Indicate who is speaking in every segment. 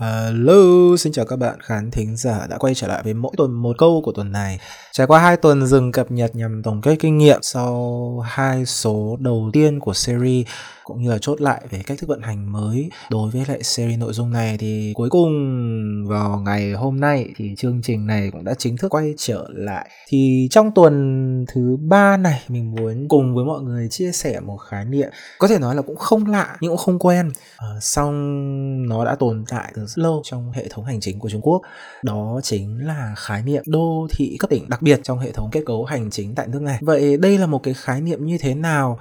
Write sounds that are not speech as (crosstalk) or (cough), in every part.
Speaker 1: Hello, xin chào các bạn khán thính giả đã quay trở lại với mỗi tuần một câu của tuần này. Trải qua hai tuần dừng cập nhật nhằm tổng kết kinh nghiệm sau hai số đầu tiên của series cũng như là chốt lại về cách thức vận hành mới đối với lại series nội dung này thì cuối cùng vào ngày hôm nay thì chương trình này cũng đã chính thức quay trở lại. Thì trong tuần thứ ba này mình muốn cùng với mọi người chia sẻ một khái niệm có thể nói là cũng không lạ nhưng cũng không quen. Ờ, à, xong nó đã tồn tại từ rất lâu trong hệ thống hành chính của Trung Quốc. Đó chính là khái niệm đô thị cấp tỉnh đặc biệt trong hệ thống kết cấu hành chính tại nước này. Vậy đây là một cái khái niệm như thế nào?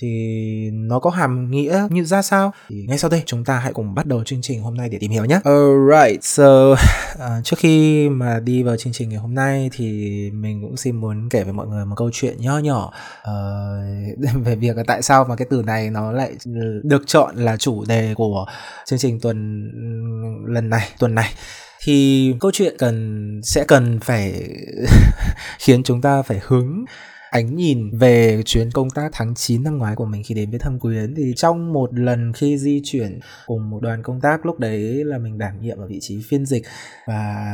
Speaker 1: Thì nó có hàm nghĩa như ra sao? Thì ngay sau đây chúng ta hãy cùng bắt đầu chương trình hôm nay để tìm hiểu nhé. Alright, so uh, trước khi mà đi vào chương trình ngày hôm nay thì mình cũng xin muốn kể với mọi người một câu chuyện nho nhỏ. Uh, (laughs) về việc là tại sao mà cái từ này nó lại được chọn là chủ đề của chương trình tuần lần này tuần này. Thì câu chuyện cần sẽ cần phải (laughs) khiến chúng ta phải hứng ánh nhìn về chuyến công tác tháng 9 năm ngoái của mình khi đến với Thâm Quyến thì trong một lần khi di chuyển cùng một đoàn công tác, lúc đấy là mình đảm nhiệm ở vị trí phiên dịch và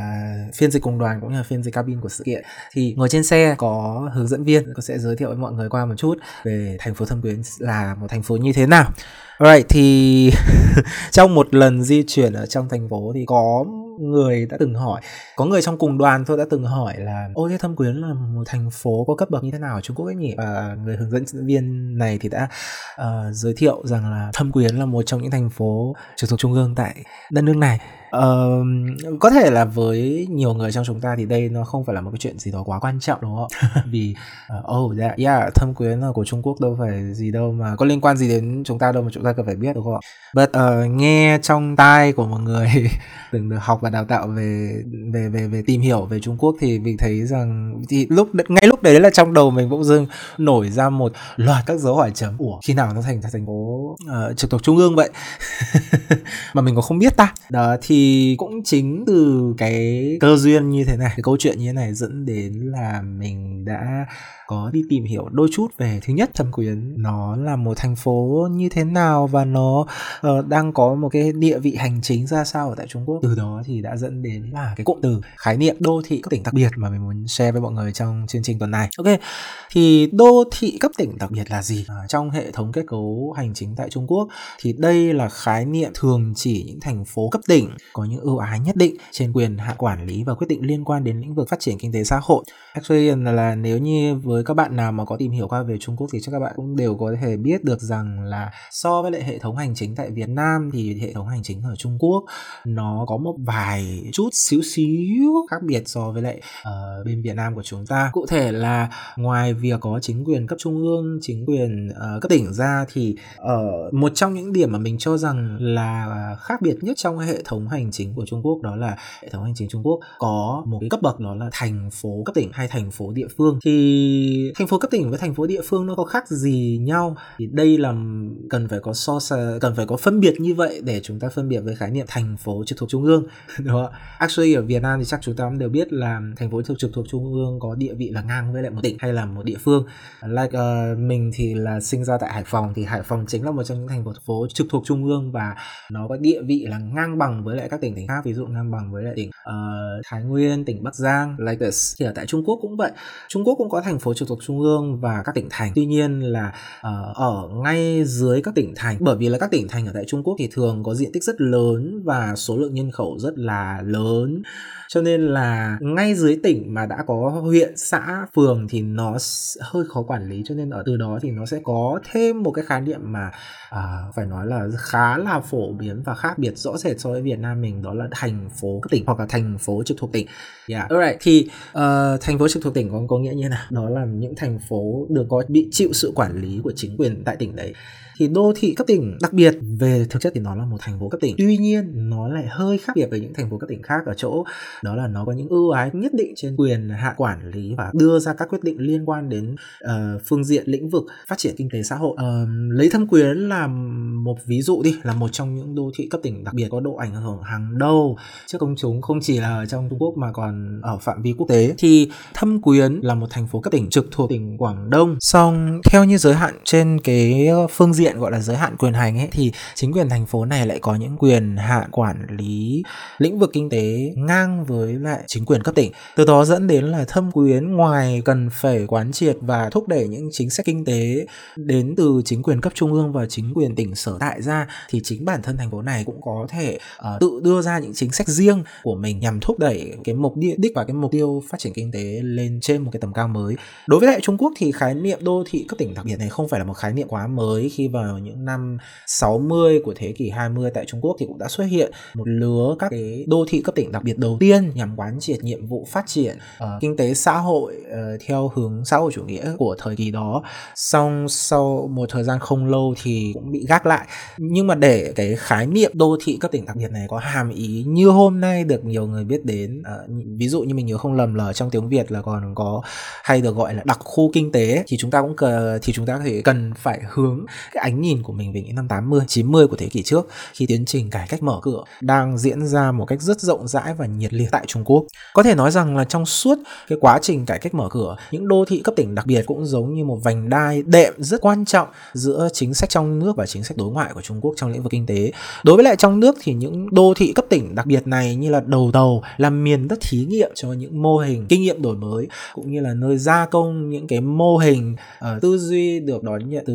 Speaker 1: phiên dịch cùng đoàn cũng như là phiên dịch cabin của sự kiện. Thì ngồi trên xe có hướng dẫn viên, có sẽ giới thiệu với mọi người qua một chút về thành phố Thâm Quyến là một thành phố như thế nào. Alright, thì (laughs) trong một lần di chuyển ở trong thành phố thì có người đã từng hỏi. Có người trong cùng đoàn tôi đã từng hỏi là ô thế thâm quyến là một thành phố có cấp bậc như thế nào ở trung quốc ấy nhỉ? Và người hướng dẫn viên này thì đã uh, giới thiệu rằng là thâm quyến là một trong những thành phố trực thuộc trung ương tại đất nước này. Uh, có thể là với nhiều người trong chúng ta thì đây nó không phải là một cái chuyện gì đó quá quan trọng đúng không? (laughs) Vì uh, oh yeah, yeah, thâm quyến là của Trung Quốc đâu phải gì đâu mà có liên quan gì đến chúng ta đâu mà chúng ta cần phải biết đúng không ạ? But uh, nghe trong tai của một người (laughs) từng được học và đào tạo về về về về tìm hiểu về Trung Quốc thì mình thấy rằng thì lúc ngay lúc đấy là trong đầu mình bỗng dưng nổi ra một loạt các dấu hỏi chấm. Ủa khi nào nó thành thành phố uh, trực thuộc trung ương vậy? (laughs) mà mình còn không biết ta. Đó thì thì cũng chính từ cái cơ duyên như thế này. Cái câu chuyện như thế này dẫn đến là mình đã có đi tìm hiểu đôi chút về thứ nhất thâm quyến. Nó là một thành phố như thế nào và nó uh, đang có một cái địa vị hành chính ra sao ở tại Trung Quốc. Từ đó thì đã dẫn đến là cái cụm từ khái niệm đô thị cấp tỉnh đặc biệt mà mình muốn share với mọi người trong chương trình tuần này. Ok thì đô thị cấp tỉnh đặc biệt là gì? À, trong hệ thống kết cấu hành chính tại Trung Quốc thì đây là khái niệm thường chỉ những thành phố cấp tỉnh có những ưu ái nhất định trên quyền hạn quản lý và quyết định liên quan đến lĩnh vực phát triển kinh tế xã hội actually là nếu như với với các bạn nào mà có tìm hiểu qua về Trung Quốc thì chắc các bạn cũng đều có thể biết được rằng là so với lại hệ thống hành chính tại Việt Nam thì hệ thống hành chính ở Trung Quốc nó có một vài chút xíu xíu khác biệt so với lại uh, bên Việt Nam của chúng ta. Cụ thể là ngoài việc có chính quyền cấp trung ương, chính quyền uh, cấp tỉnh ra thì ở uh, một trong những điểm mà mình cho rằng là khác biệt nhất trong hệ thống hành hành chính của Trung Quốc đó là hệ thống hành chính Trung Quốc có một cái cấp bậc đó là thành phố cấp tỉnh hay thành phố địa phương. Thì thành phố cấp tỉnh với thành phố địa phương nó có khác gì nhau? Thì đây là cần phải có so cần phải có phân biệt như vậy để chúng ta phân biệt với khái niệm thành phố trực thuộc trung ương (laughs) đúng không ạ? actually ở Việt Nam thì chắc chúng ta cũng đều biết là thành phố trực thuộc trung ương có địa vị là ngang với lại một tỉnh hay là một địa phương. Like uh, mình thì là sinh ra tại Hải Phòng thì Hải Phòng chính là một trong những thành phố trực thuộc trung ương và nó có địa vị là ngang bằng với lại các tỉnh thành khác ví dụ ngang bằng với lại tỉnh uh, Thái Nguyên tỉnh Bắc Giang like this thì ở tại Trung Quốc cũng vậy. Trung Quốc cũng có thành phố trực thuộc trung ương và các tỉnh thành. Tuy nhiên là uh, ở ngay dưới các tỉnh thành bởi vì là các tỉnh thành ở tại Trung Quốc thì thường có diện tích rất lớn và số lượng nhân khẩu rất là lớn. Cho nên là ngay dưới tỉnh mà đã có huyện xã phường thì nó hơi khó quản lý. Cho nên ở từ đó thì nó sẽ có thêm một cái khái niệm mà uh, phải nói là khá là phổ biến và khác biệt rõ rệt so với Việt Nam mình đó là thành phố các tỉnh hoặc là thành phố trực thuộc tỉnh. Yeah, alright thì uh, thành phố trực thuộc tỉnh có có nghĩa như nào? Đó là những thành phố được có bị chịu sự quản lý của chính quyền tại tỉnh đấy thì đô thị cấp tỉnh đặc biệt về thực chất thì nó là một thành phố cấp tỉnh. Tuy nhiên nó lại hơi khác biệt với những thành phố cấp tỉnh khác ở chỗ đó là nó có những ưu ái nhất định trên quyền hạ quản lý và đưa ra các quyết định liên quan đến uh, phương diện lĩnh vực phát triển kinh tế xã hội. Uh, lấy thâm quyến là một ví dụ đi là một trong những đô thị cấp tỉnh đặc biệt có độ ảnh hưởng hàng đầu. Trước công chúng không chỉ là ở trong Trung Quốc mà còn ở phạm vi quốc tế. Thì thâm quyến là một thành phố cấp tỉnh trực thuộc tỉnh Quảng Đông. Song theo như giới hạn trên cái phương diện điện gọi là giới hạn quyền hành ấy thì chính quyền thành phố này lại có những quyền hạn quản lý lĩnh vực kinh tế ngang với lại chính quyền cấp tỉnh. Từ đó dẫn đến là thâm quyến ngoài cần phải quán triệt và thúc đẩy những chính sách kinh tế đến từ chính quyền cấp trung ương và chính quyền tỉnh sở tại ra thì chính bản thân thành phố này cũng có thể uh, tự đưa ra những chính sách riêng của mình nhằm thúc đẩy cái mục đích và cái mục tiêu phát triển kinh tế lên trên một cái tầm cao mới. Đối với lại Trung Quốc thì khái niệm đô thị cấp tỉnh đặc biệt này không phải là một khái niệm quá mới khi vào những năm 60 của thế kỷ 20 tại Trung Quốc thì cũng đã xuất hiện một lứa các cái đô thị cấp tỉnh đặc biệt đầu tiên nhằm quán triệt nhiệm vụ phát triển uh, kinh tế xã hội uh, theo hướng xã hội chủ nghĩa của thời kỳ đó. Xong sau một thời gian không lâu thì cũng bị gác lại. Nhưng mà để cái khái niệm đô thị cấp tỉnh đặc biệt này có hàm ý như hôm nay được nhiều người biết đến uh, ví dụ như mình nhớ không lầm là trong tiếng Việt là còn có hay được gọi là đặc khu kinh tế thì chúng ta cũng cần thì chúng ta có thể cần phải hướng cái ánh nhìn của mình về những năm 80, 90 của thế kỷ trước khi tiến trình cải cách mở cửa đang diễn ra một cách rất rộng rãi và nhiệt liệt tại Trung Quốc. Có thể nói rằng là trong suốt cái quá trình cải cách mở cửa, những đô thị cấp tỉnh đặc biệt cũng giống như một vành đai đệm rất quan trọng giữa chính sách trong nước và chính sách đối ngoại của Trung Quốc trong lĩnh vực kinh tế. Đối với lại trong nước thì những đô thị cấp tỉnh đặc biệt này như là đầu tàu làm miền đất thí nghiệm cho những mô hình kinh nghiệm đổi mới cũng như là nơi gia công những cái mô hình uh, tư duy được đón nhận từ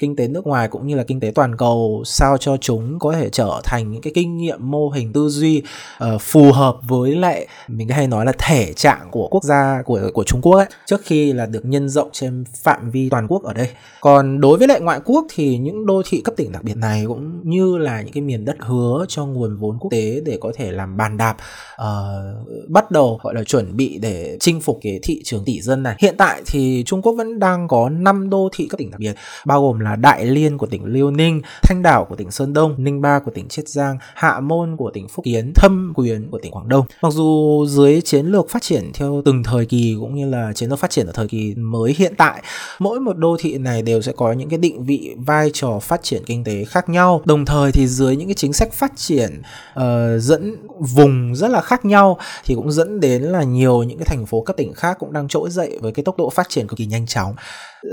Speaker 1: kinh tế nước ngoài cũng như là kinh tế toàn cầu sao cho chúng có thể trở thành những cái kinh nghiệm mô hình tư duy uh, phù hợp với lại mình hay nói là thể trạng của quốc gia của của Trung Quốc ấy trước khi là được nhân rộng trên phạm vi toàn quốc ở đây. Còn đối với lại ngoại quốc thì những đô thị cấp tỉnh đặc biệt này cũng như là những cái miền đất hứa cho nguồn vốn quốc tế để có thể làm bàn đạp uh, bắt đầu gọi là chuẩn bị để chinh phục cái thị trường tỷ dân này. Hiện tại thì Trung Quốc vẫn đang có 5 đô thị cấp tỉnh đặc biệt bao gồm là Đại Liên của tỉnh Liêu Ninh, Thanh Đảo của tỉnh Sơn Đông, Ninh Ba của tỉnh Chiết Giang, Hạ Môn của tỉnh Phúc Kiến, Thâm Quyến của tỉnh Quảng Đông. Mặc dù dưới chiến lược phát triển theo từng thời kỳ cũng như là chiến lược phát triển ở thời kỳ mới hiện tại, mỗi một đô thị này đều sẽ có những cái định vị vai trò phát triển kinh tế khác nhau. Đồng thời thì dưới những cái chính sách phát triển uh, dẫn vùng rất là khác nhau thì cũng dẫn đến là nhiều những cái thành phố các tỉnh khác cũng đang trỗi dậy với cái tốc độ phát triển cực kỳ nhanh chóng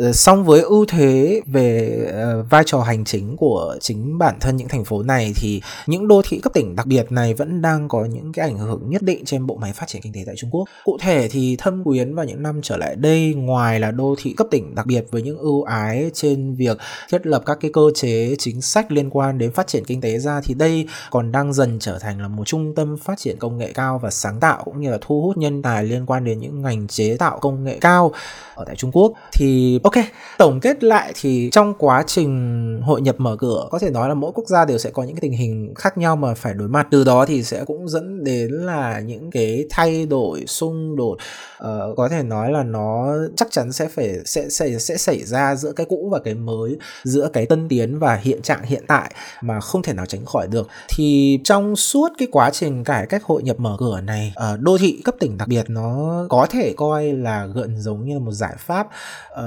Speaker 1: Uh, song với ưu thế về uh, vai trò hành chính của chính bản thân những thành phố này thì những đô thị cấp tỉnh đặc biệt này vẫn đang có những cái ảnh hưởng nhất định trên bộ máy phát triển kinh tế tại Trung Quốc. Cụ thể thì Thâm Quyến vào những năm trở lại đây, ngoài là đô thị cấp tỉnh đặc biệt với những ưu ái trên việc thiết lập các cái cơ chế chính sách liên quan đến phát triển kinh tế ra thì đây còn đang dần trở thành là một trung tâm phát triển công nghệ cao và sáng tạo cũng như là thu hút nhân tài liên quan đến những ngành chế tạo công nghệ cao ở tại Trung Quốc thì, ok, tổng kết lại thì trong quá trình trình hội nhập mở cửa. Có thể nói là mỗi quốc gia đều sẽ có những cái tình hình khác nhau mà phải đối mặt. Từ đó thì sẽ cũng dẫn đến là những cái thay đổi xung đột. Uh, có thể nói là nó chắc chắn sẽ phải sẽ sẽ sẽ xảy ra giữa cái cũ và cái mới giữa cái tân tiến và hiện trạng hiện tại mà không thể nào tránh khỏi được. Thì trong suốt cái quá trình cải cách hội nhập mở cửa này uh, đô thị cấp tỉnh đặc biệt nó có thể coi là gần giống như là một giải pháp uh,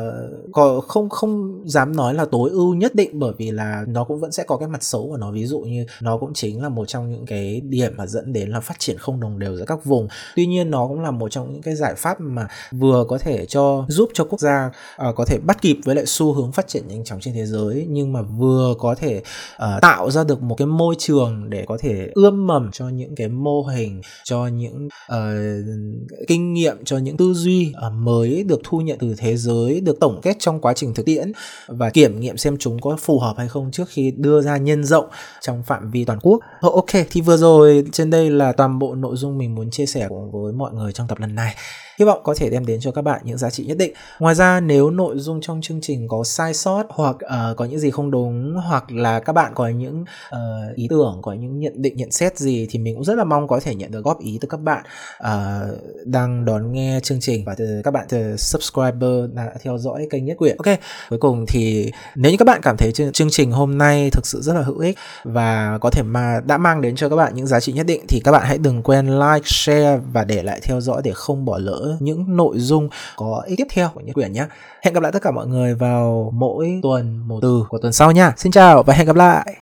Speaker 1: có không không dám nói là tối ưu nhất định bởi vì là nó cũng vẫn sẽ có cái mặt xấu của nó. Ví dụ như nó cũng chính là một trong những cái điểm mà dẫn đến là phát triển không đồng đều giữa các vùng. Tuy nhiên nó cũng là một trong những cái giải pháp mà vừa có thể cho giúp cho quốc gia uh, có thể bắt kịp với lại xu hướng phát triển nhanh chóng trên thế giới nhưng mà vừa có thể uh, tạo ra được một cái môi trường để có thể ươm mầm cho những cái mô hình cho những uh, kinh nghiệm cho những tư duy uh, mới được thu nhận từ thế giới được tổng kết trong quá trình thực tiễn và kiểm nghiệm xem chúng có phù hợp hay không trước khi đưa ra nhân rộng trong phạm vi toàn quốc. Ờ, ok, thì vừa rồi trên đây là toàn bộ nội dung mình muốn chia sẻ cùng với mọi người trong tập lần này hy vọng có thể đem đến cho các bạn những giá trị nhất định ngoài ra nếu nội dung trong chương trình có sai sót hoặc uh, có những gì không đúng hoặc là các bạn có những uh, ý tưởng có những nhận định nhận xét gì thì mình cũng rất là mong có thể nhận được góp ý từ các bạn uh, đang đón nghe chương trình và từ các bạn từ subscriber đã theo dõi kênh nhất Quyền. ok cuối cùng thì nếu như các bạn cảm thấy chương trình hôm nay thực sự rất là hữu ích và có thể mà đã mang đến cho các bạn những giá trị nhất định thì các bạn hãy đừng quên like, share và để lại theo dõi để không bỏ lỡ những nội dung có ích tiếp theo của Nhất Quyển nhé. Hẹn gặp lại tất cả mọi người vào mỗi tuần một từ của tuần sau nha. Xin chào và hẹn gặp lại.